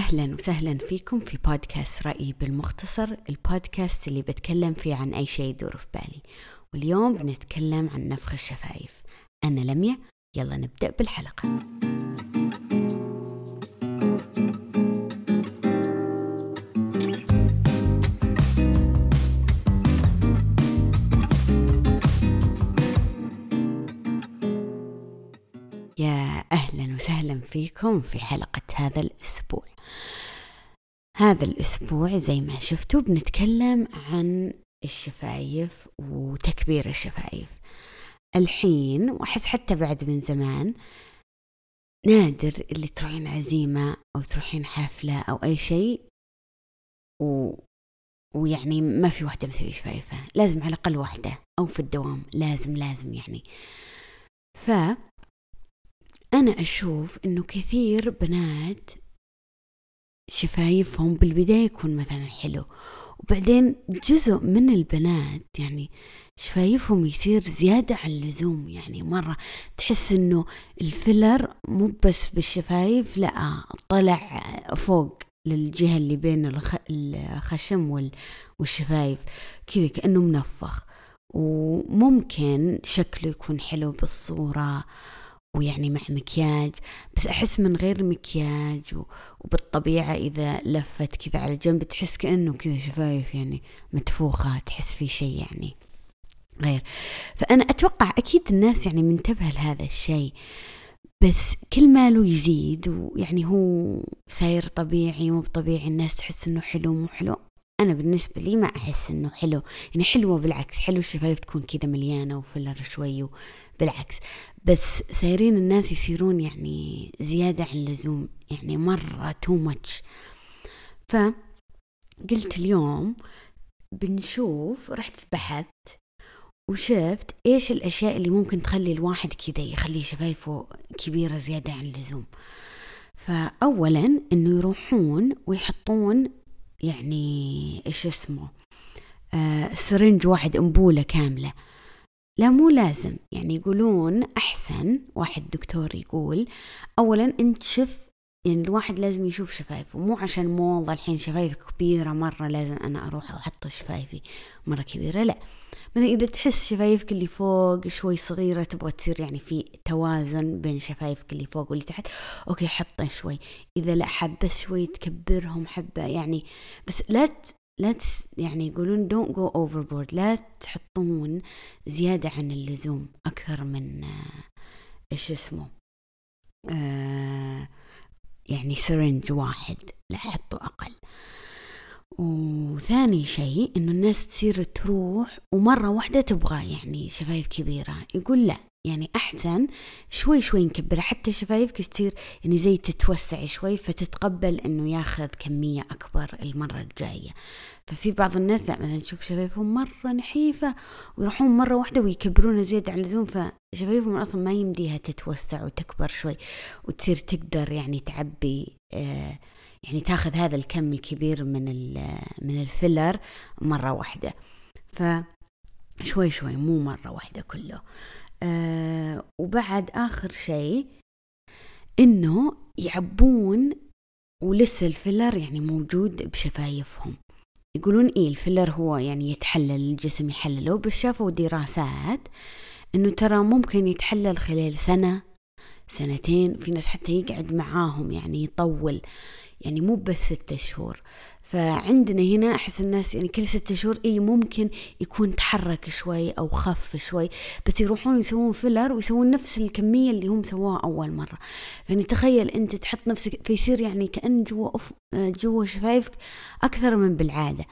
أهلا وسهلا فيكم في بودكاست رأيي بالمختصر البودكاست اللي بتكلم فيه عن أي شيء يدور في بالي. واليوم بنتكلم عن نفخ الشفايف. أنا لميا يلا نبدأ بالحلقة. يا أهلا وسهلا فيكم في حلقة هذا الأسبوع. هذا الأسبوع زي ما شفتوا بنتكلم عن الشفايف وتكبير الشفايف. الحين وأحس حتى بعد من زمان نادر اللي تروحين عزيمة أو تروحين حفلة أو أي شيء و... ويعني ما في واحدة مسوية شفايفها لازم على الأقل واحدة أو في الدوام لازم لازم يعني. ف أنا أشوف إنه كثير بنات شفايفهم بالبداية يكون مثلا حلو. وبعدين جزء من البنات يعني شفايفهم يصير زيادة عن اللزوم يعني مرة تحس إنه ال filler مو بس بالشفايف لا طلع فوق للجهة اللي بين الخ... الخشم والشفايف كذا كأنه منفخ. وممكن شكله يكون حلو بالصورة. ويعني مع مكياج بس أحس من غير مكياج وبالطبيعة إذا لفت كذا على جنب تحس كأنه كذا شفايف يعني متفوخة تحس في شيء يعني غير. فأنا أتوقع أكيد الناس يعني منتبهة لهذا الشيء بس كل ما له يزيد ويعني هو ساير طبيعي مو طبيعي الناس تحس إنه حلو مو حلو أنا بالنسبة لي ما أحس إنه حلو. يعني حلوة بالعكس حلو الشفايف تكون كذا مليانة و filler شوي بالعكس. بس سايرين الناس يصيرون يعني زيادة عن اللزوم يعني مرة too much فقلت اليوم بنشوف رحت بحثت وشفت إيش الأشياء اللي ممكن تخلي الواحد كذا يخلي شفايفه كبيرة زيادة عن اللزوم. فأولا إنه يروحون ويحطون يعني إيش اسمه آه سرنج واحد انبولة كاملة. لا مو لازم. يعني يقولون أحسن واحد دكتور يقول أولا أنت شف يعني الواحد لازم يشوف شفايفه مو عشان موضة الحين شفايف كبيرة مرة لازم أنا أروح أحط شفايفي مرة كبيرة لا. مثلا إذا تحس شفايفك اللي فوق شوي صغيرة تبغى تصير يعني في توازن بين شفايفك اللي فوق واللي تحت okay حطه شوي. إذا لا حابة شوي تكبرهم حبة يعني بس لا لا تس يعني يقولون don't go overboard. لا تحطون زيادة عن اللزوم أكثر من آه، إيش اسمه آه يعني syringe واحد. لا حطوا أقل. وثاني شيء إنه الناس تصير تروح ومرة واحدة تبغى يعني شفايف كبيرة. يقول لا يعني أحسن شوي شوي نكبرها. حتى شفايفك تصير يعني زي تتوسع شوي فتتقبل إنه ياخذ كمية أكبر المرة الجاية. ففي بعض الناس لا مثلا نشوف شفايفهم مرة نحيفة ويروحون مرة واحدة ويكبرونها زيادة عن اللزوم فشفايفهم أصلا ما يمديها تتوسع وتكبر شوي وتصير تقدر يعني تعبي آه يعني تاخذ هذا الكم الكبير من من الفيلر مرة واحدة. ف شوي شوي مو مرة واحدة كله. آه وبعد آخر شيء إنه يعبون ولسه الفيلر يعني موجود بشفايفهم. يقولون إيه الفيلر هو يعني يتحلل الجسم يحلله بس شافوا دراسات إنه ترى ممكن يتحلل خلال سنة سنتين في ناس حتى يقعد معاهم يعني يطول. يعني مو بس ستة شهور فعندنا هنا أحس الناس يعني كل ستة شهور إي ممكن يكون تحرك شوي أو خف شوي بس يروحون يسوون فيلر ويسوون نفس الكمية اللي هم سووها أول مرة. يعني تخيل أنت تحط نفسك فيصير يعني كأن جوا أف جوا شفايفك أكثر من بالعادة.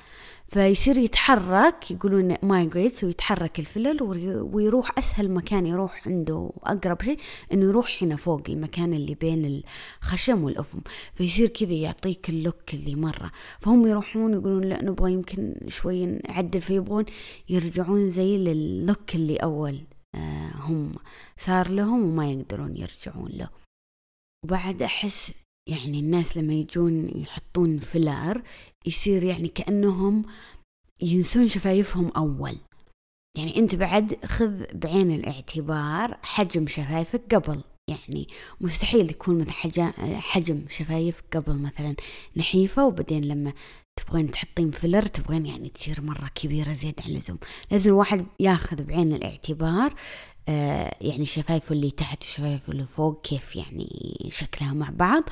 فيصير يتحرك يقولون migrate ويتحرك الفيلر ويروح أسهل مكان يروح عنده أقرب شيء إنه يروح هنا فوق المكان اللي بين الخشم والأفم. فيصير كذا يعطيك ال look اللي مرة. فهم يروحون يقولون لا نبغى يمكن شوي نعدل فيبغون يرجعون زي لل look اللي أول آه هم صار لهم وما يقدرون يرجعون له. وبعد أحس يعني الناس لما يجون يحطون فيلر يصير يعني كأنهم ينسون شفايفهم أول. يعني أنت بعد خذ بعين الاعتبار حجم شفايفك قبل. يعني مستحيل يكون مثلا حجم شفايف قبل مثلا نحيفة وبعدين لما تبغين تحطين فيلر تبغين يعني تصير مرة كبيرة زيادة عن اللزوم. لازم الواحد ياخذ بعين الاعتبار آه يعني شفايفه اللي تحت وشفايفه اللي فوق كيف يعني شكلها مع بعض.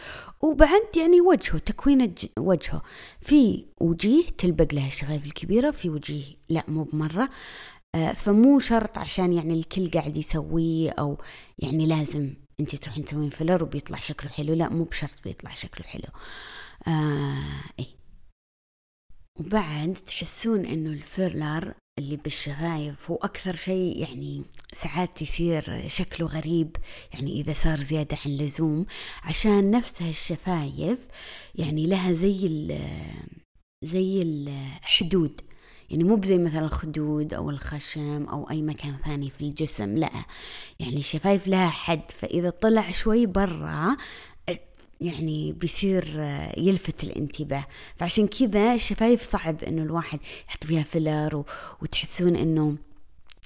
وبعد يعني وجهه تكوين وجهه. في وجيه تلبق لها الشفايف الكبيرة في وجيه لا مو بمرة. آه فمو شرط عشان يعني الكل قاعد يسويه أو يعني لازم انت تروحين تسوين فيلر وبيطلع شكله حلو. لا مو بشرط بيطلع شكله حلو. آه إيه. وبعد تحسون إنه الفيلر اللي بالشفايف هو أكثر شيء يعني ساعات يصير شكله غريب يعني إذا صار زيادة عن اللزوم عشان نفسها الشفايف يعني لها زي ال زي الحدود يعني مو بزي مثلا الخدود أو الخشم أو أي مكان ثاني في الجسم لا. يعني الشفايف لها حد فإذا طلع شوي برا يعني بيصير يلفت الانتباه. فعشان كذا الشفايف صعب إنه الواحد يحط فيها فيلر وتحسون إنه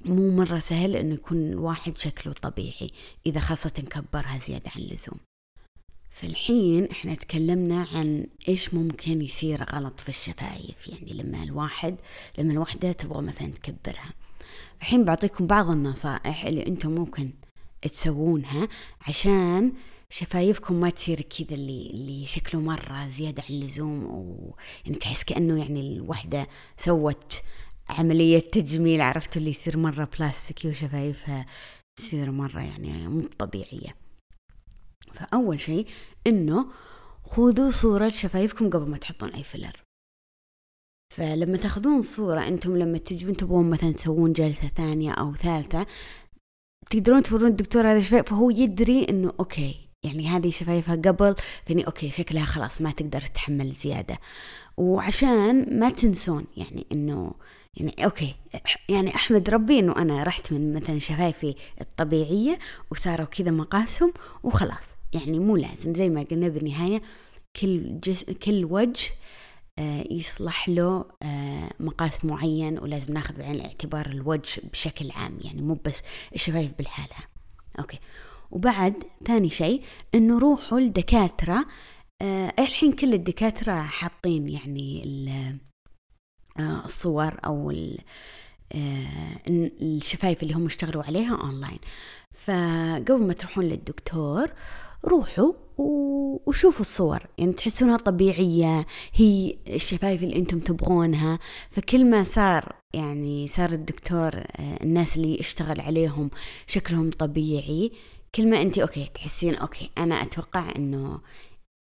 مو مرة سهل إنه يكون الواحد شكله طبيعي إذا خاصة كبرها زيادة عن اللزوم. فالحين إحنا تكلمنا عن إيش ممكن يصير غلط في الشفايف. يعني لما الواحد لما الوحدة تبغى مثلا تكبرها. الحين بعطيكم بعض النصائح اللي أنتم ممكن تسوونها عشان شفايفكم ما تصير كذا اللي اللي شكله مرة زيادة عن اللزوم و يعني تحس كأنه يعني الوحدة سوت عملية تجميل. عرفتوا اللي يصير مرة بلاستيكي وشفايفها تصير مرة يعني مو طبيعية. فأول شيء إنه خذوا صورة شفايفكم قبل ما تحطون أي فيلر فلما تاخذون صورة أنتم لما تجون تبغون مثلا تسوون جلسة ثانية أو ثالثة تقدرون تورون الدكتور هذا الشفايف فهو يدري إنه okay يعني هذه شفايفها قبل فيعني okay شكلها خلاص ما تقدر تتحمل زيادة. وعشان ما تنسون يعني إنه يعني okay يعني أحمد ربي إنه أنا رحت من مثلا شفايفي الطبيعية وصاروا كذا مقاسهم وخلاص. يعني مو لازم زي ما قلنا بالنهاية كل جس كل وجه آه يصلح له آه مقاس معين ولازم ناخذ بعين الاعتبار الوجه بشكل عام يعني مو بس الشفايف بالحالها okay. وبعد ثاني شيء إنه روحوا لدكاترة آه الحين كل الدكاترة حاطين يعني الصور آه الشفايف اللي هم اشتغلوا عليها أونلاين. فقبل ما تروحون للدكتور روحوا وشوفوا الصور. يعني تحسونها طبيعية هي الشفايف اللي أنتم تبغونها. فكل ما صار يعني صار الدكتور آه، الناس اللي اشتغل عليهم شكلهم طبيعي كل ما انت okay تحسين okay أنا أتوقع إنه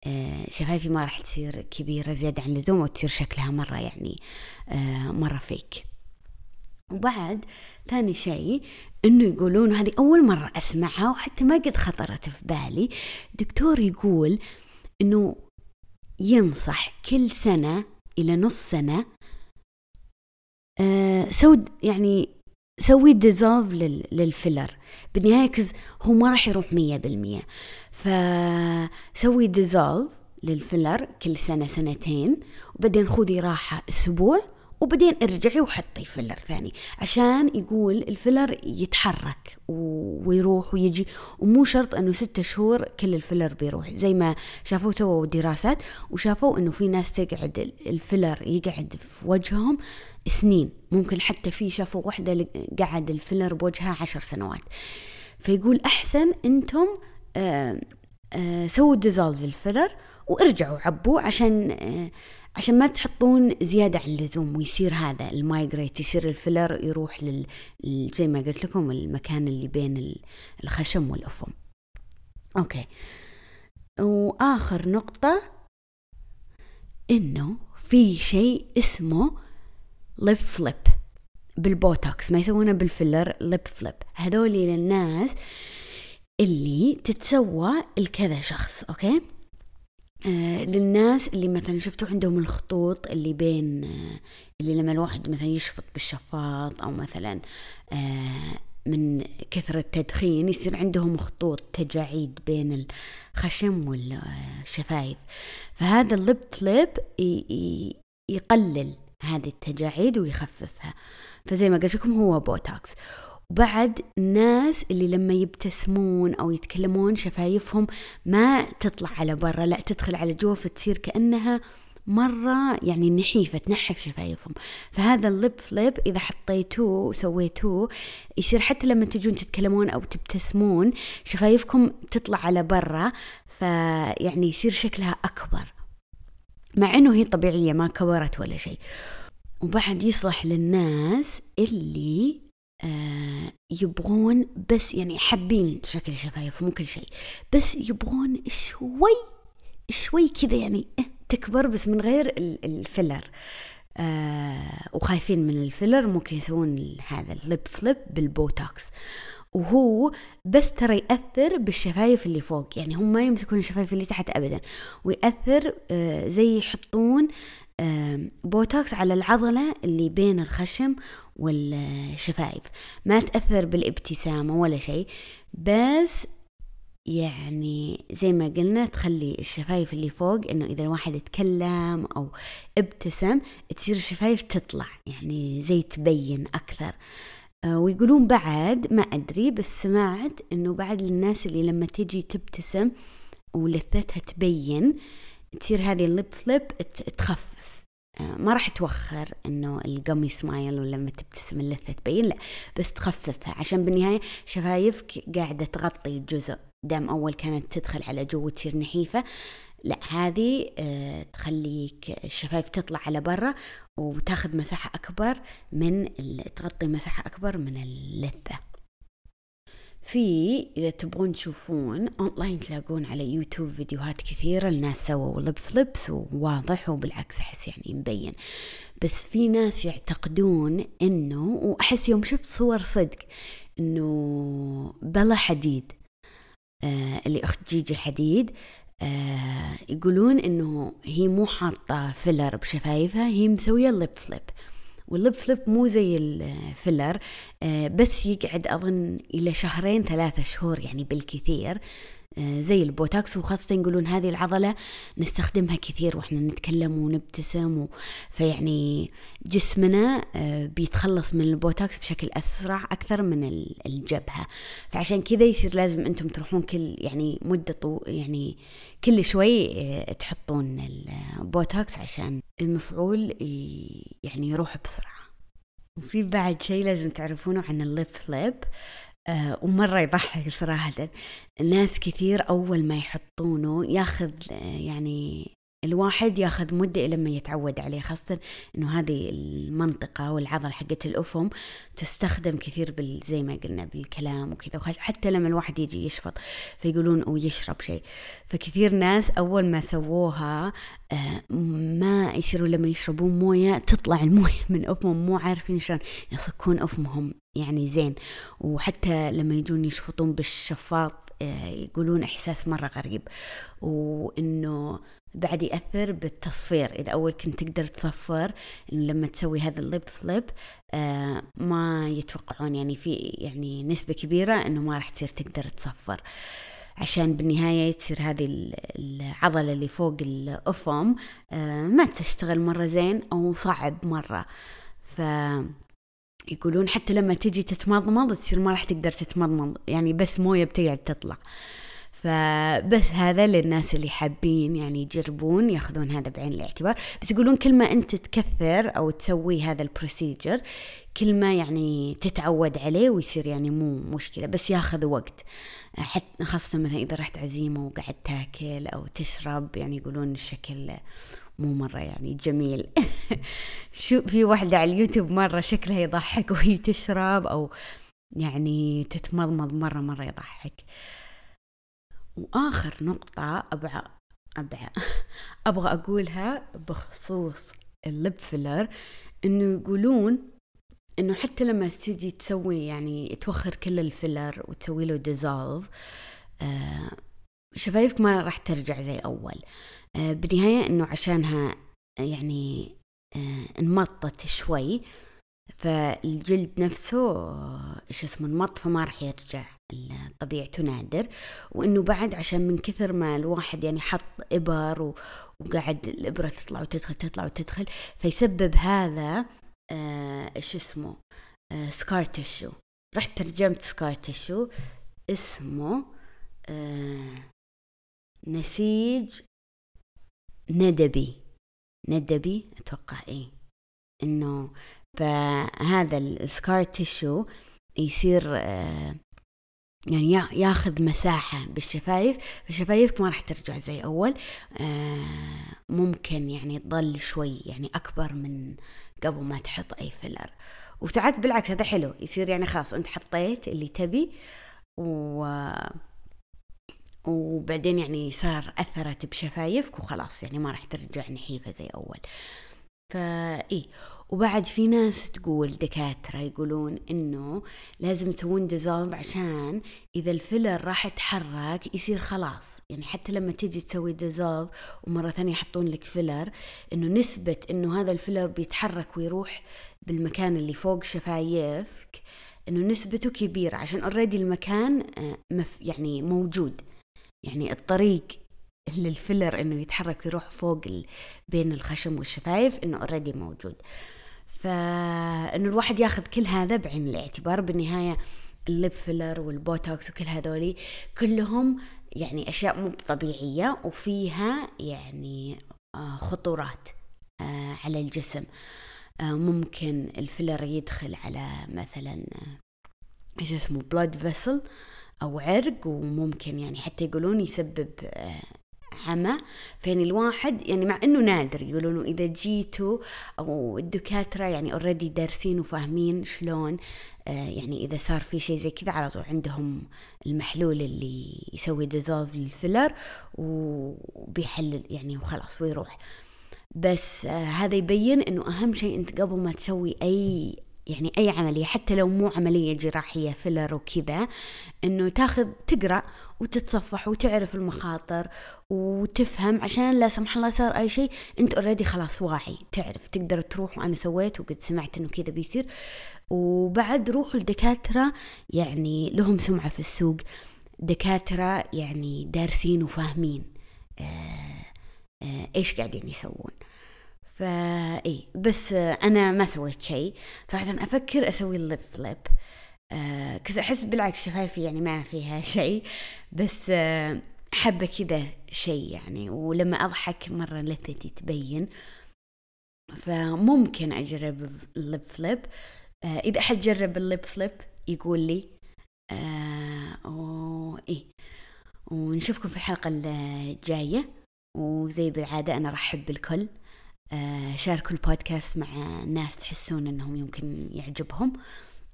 آه، شفايفي ما راح تصير كبيرة زيادة عن اللزوم وتصير شكلها مرة يعني آه، مرة fake وبعد ثاني شيء إنه يقولون هذه أول مرة أسمعها وحتى ما قد خطرت في بالي. دكتور يقول إنه ينصح كل سنة إلى نص سنة آه سود يعني سوي dissolve للفيلر. بالنهاية 'cause هو ما راح يروح مية بالمية. فسوي dissolve للفيلر كل سنة سنتين وبعدين خذي راحة أسبوع وبعدين ارجعي وحطي فيلر ثاني عشان يقول الفيلر يتحرك ويروح ويجي ومو شرط إنه ستة شهور كل الفيلر بيروح. زي ما شافوا سووا دراسات وشافوا إنه في ناس تقعد الفيلر يقعد في وجههم سنين. ممكن حتى في شافوا وحدة قعد الفيلر بوجهها عشر سنوات. فيقول أحسن أنتم آآ آآ سووا dissolve الفيلر وارجعوا عبوا عشان عشان ما تحطون زيادة عن اللزوم ويصير هذا ال migrate يصير الفيلر يروح لل زي ما قلت لكم المكان اللي بين الخشم والأفم okay. وآخر نقطة إنه في شيء اسمه lip flip بالبوتوكس ما يسوونه بالفيلر lip flip هذولي للناس اللي تتسوى لكذا شخص okay؟ آه للناس اللي مثلا شفتوا عندهم الخطوط اللي بين آه اللي لما الواحد مثلا يشفط بالشفاط أو مثلا آه من كثرة التدخين يصير عندهم خطوط تجاعيد بين الخشم والشفايف. فهذا ال lip flip يقلل هذه التجاعيد ويخففها. فزي ما قلت لكم هو بوتوكس. وبعد ناس اللي لما يبتسمون أو يتكلمون شفايفهم ما تطلع على برا لا تدخل على جوا فتصير كأنها مرة يعني نحيفة تنحف شفايفهم. فهذا ال lip flip إذا حطيتوه وسويتوه يصير حتى لما تجون تتكلمون أو تبتسمون شفايفكم تطلع على برا فيعني يصير شكلها أكبر. مع إنه هي طبيعية ما كبرت ولا شيء. وبعد يصلح للناس اللي يبغون بس يعني حابين شكل شفايف مو كل شيء بس يبغون شوي شوي كذا يعني إيه تكبر بس من غير الفيلر. آه وخايفين من ال filler ممكن يسوون هذا ال lip flip بالبوتوكس. وهو بس ترى يأثر بالشفايف اللي فوق يعني هم ما يمسكون الشفايف اللي تحت أبدا. ويأثر آه زي يحطون آه بوتوكس على العضلة اللي بين الخشم والشفايف. ما تأثر بالابتسامة ولا شيء بس يعني زي ما قلنا تخلي الشفايف اللي فوق إنه إذا الواحد اتكلم أو ابتسم تصير الشفايف تطلع يعني زي تبين أكثر. آه، ويقولون بعد ما أدري بس سمعت إنه بعد الناس اللي لما تجي تبتسم ولثتها تبين تصير هذه ال lip flip تخفف آه، ما راح توخر إنه ال gummy smile ولا لما تبتسم اللثه تبين لا بس تخففها. عشان بالنهاية شفايفك قاعدة تغطي جزء دام أول كانت تدخل على جو وتصير نحيفة لا هذه آه، تخليك الشفايف تطلع على برا وتاخذ مساحة أكبر من تغطي مساحة أكبر من اللثة. في إذا تبغون تشوفون أونلاين تلاقون على يوتيوب فيديوهات كثيرة الناس سووا lip flips وواضح وبالعكس أحس يعني مبين. بس في ناس يعتقدون إنه وأحس يوم شفت صور صدق إنه بيلا حديد آه اللي أخت جيجي حديد آه يقولون إنه هي مو حاطة filler بشفايفها هي مسوية ال lip flip وال lip flip مو زي ال filler آه بس يقعد أظن إلى شهرين ثلاثة شهور يعني بالكثير آه، زي البوتوكس. وخاصة يقولون هذه العضلة نستخدمها كثير وإحنا نتكلم ونبتسم و... فيعني جسمنا آه، بيتخلص من البوتوكس بشكل أسرع أكثر من الجبهة. فعشان كذا يصير لازم أنتم تروحون كل يعني مدة طو... يعني كل شوي تحطون البوتوكس عشان المفعول يعني يروح بسرعة. وفي بعد شيء لازم تعرفونه عن ال lip flip آه ومرة يضحك صراحة. ناس كثير أول ما يحطونه ياخذ آه، يعني الواحد ياخذ مدة لما يتعود عليه خاصة إنه هذه المنطقة والعضلة حقت الفم تستخدم كثير بال زي ما قلنا بالكلام وكذا حتى لما الواحد يجي يشفط فيقولون أو يشرب شيء. فكثير ناس أول ما سووها آه، ما يصيروا لما يشربون موية تطلع الموية من أفمهم مو عارفين شلون يصكون أفمهم يعني زين. وحتى لما يجون يشفطون بالشفاط آه، يقولون إحساس مرة غريب. وإنه بعد يأثر بالتصفير. إذا أول كنت تقدر تصفر لما تسوي هذا الليب فليب آه ما يتوقعون يعني في يعني نسبة كبيرة إنه ما راح تصير تقدر تصفر. عشان بالنهاية تصير هذه العضلة اللي فوق الأفم آه ما تشتغل مرة زين أو صعب مرة. ف يقولون حتى لما تجي تتمضمض تصير ما راح تقدر تتمضمض. يعني بس موية بتقعد تطلع. فبس هذا للناس اللي حابين يعني يجربون ياخذون هذا بعين الاعتبار. بس يقولون كل ما انت تكثر أو تسوي هذا البروسيجر كل ما يعني تتعود عليه ويصير يعني مو مشكلة بس ياخذ وقت. حتى خاصة مثلا إذا رحت عزيمة وقعدت تاكل أو تشرب يعني يقولون الشكل مو مرة يعني جميل. شو في واحدة على اليوتيوب مرة شكلها يضحك وهي تشرب أو يعني تتمضمض مرة مرة يضحك. وآخر نقطة أبغى أبغى أبغى أقولها بخصوص ال lip filler إنه يقولون إنه حتى لما تيجي تسوي يعني توخر كل ال filler وتسوي له dissolve آه شفايفك ما راح ترجع زي أول. آه بالنهاية إنه عشانها يعني آه انمطت شوي فالجلد نفسه إيش اسمه انمط فما راح يرجع. طبيعته نادر وإنه بعد عشان من كثر ما الواحد يعني حط إبر وقاعد الإبرة تطلع وتدخل تطلع وتدخل فيسبب هذا آه، إيش اسمه آه سكار تشو رحت ترجمت سكار تشو اسمه آه نسيج ندبي. ندبي أتوقع إيه. إنه فهذا ال scar tissue يصير آه يعني ياخذ مساحة بالشفايف. فشفايفك ما راح ترجع زي أول آه ممكن يعني تضل شوي يعني أكبر من قبل ما تحط أي filler. وساعات بالعكس هذا حلو يصير يعني خلاص أنت حطيت اللي تبي و وبعدين يعني صار أثرت بشفايفك وخلاص يعني ما راح ترجع نحيفة زي أول. فإيه وبعد في ناس تقول دكاترة يقولون إنه لازم تسوون dissolve عشان إذا ال filler راح يتحرك يصير خلاص. يعني حتى لما تيجي تسوي dissolve ومرة ثانية يحطون لك filler إنه نسبة إنه هذا ال filler بيتحرك ويروح بالمكان اللي فوق شفايفك إنه نسبته كبيرة عشان already المكان آه، يعني موجود. يعني الطريق لل filler إنه يتحرك يروح فوق بين الخشم والشفايف إنه already موجود. فإنه الواحد ياخذ كل هذا بعين الاعتبار بالنهاية ال lip filler والبوتوكس وكل هذولي كلهم يعني أشياء مو طبيعية وفيها يعني آه، خطورات آه، على الجسم. آه، ممكن ال filler يدخل على مثلا إيش اسمه blood vessel أو عرق وممكن يعني حتى يقولون يسبب عمى فين الواحد يعني مع إنه نادر يقولون إذا جيتوا أو الدكاترة يعني already دارسين وفاهمين شلون آه يعني إذا صار في شيء زي كذا على طول عندهم المحلول اللي يسوي dissolve لل filler وبيحلل يعني وخلاص ويروح. بس آه هذا يبين إنه أهم شيء أنت قبل ما تسوي أي يعني أي عملية حتى لو مو عملية جراحية filler وكذا إنه تاخذ تقرأ وتتصفح وتعرف المخاطر وتفهم عشان لا سمح الله صار أي شيء أنت already خلاص واعي تعرف تقدر تروح وأنا سويت وقد سمعت إنه كذا بيصير. وبعد روحوا الدكاتره يعني لهم سمعة في السوق. دكاترة يعني دارسين وفاهمين آه، آه، إيش قاعدين يسوون. فا إي بس أنا ما سويت شيء. صراحة أفكر أسوي ال lip flip كذا أحس بالعكس شفايفي يعني ما فيها شيء. بس آه حبه كذا شيء يعني ولما أضحك مرة لثتي تبين. فممكن أجرب ال lip flip آه إذا أحد جرب ال lip flip يقول لي آه إيه ونشوفكم في الحلقة الجاية. وزي بالعادة أنا ارحب بالكل شاركوا البودكاست مع ناس تحسون إنهم يمكن يعجبهم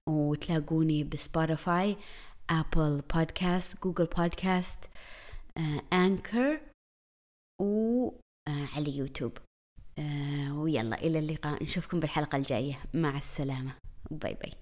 وتلاقوني ب Spotify Apple Podcast Google Podcast Anchor وعلى يوتيوب. ويلا إلى اللقاء. نشوفكم بالحلقة الجاية. مع السلامة. bye bye.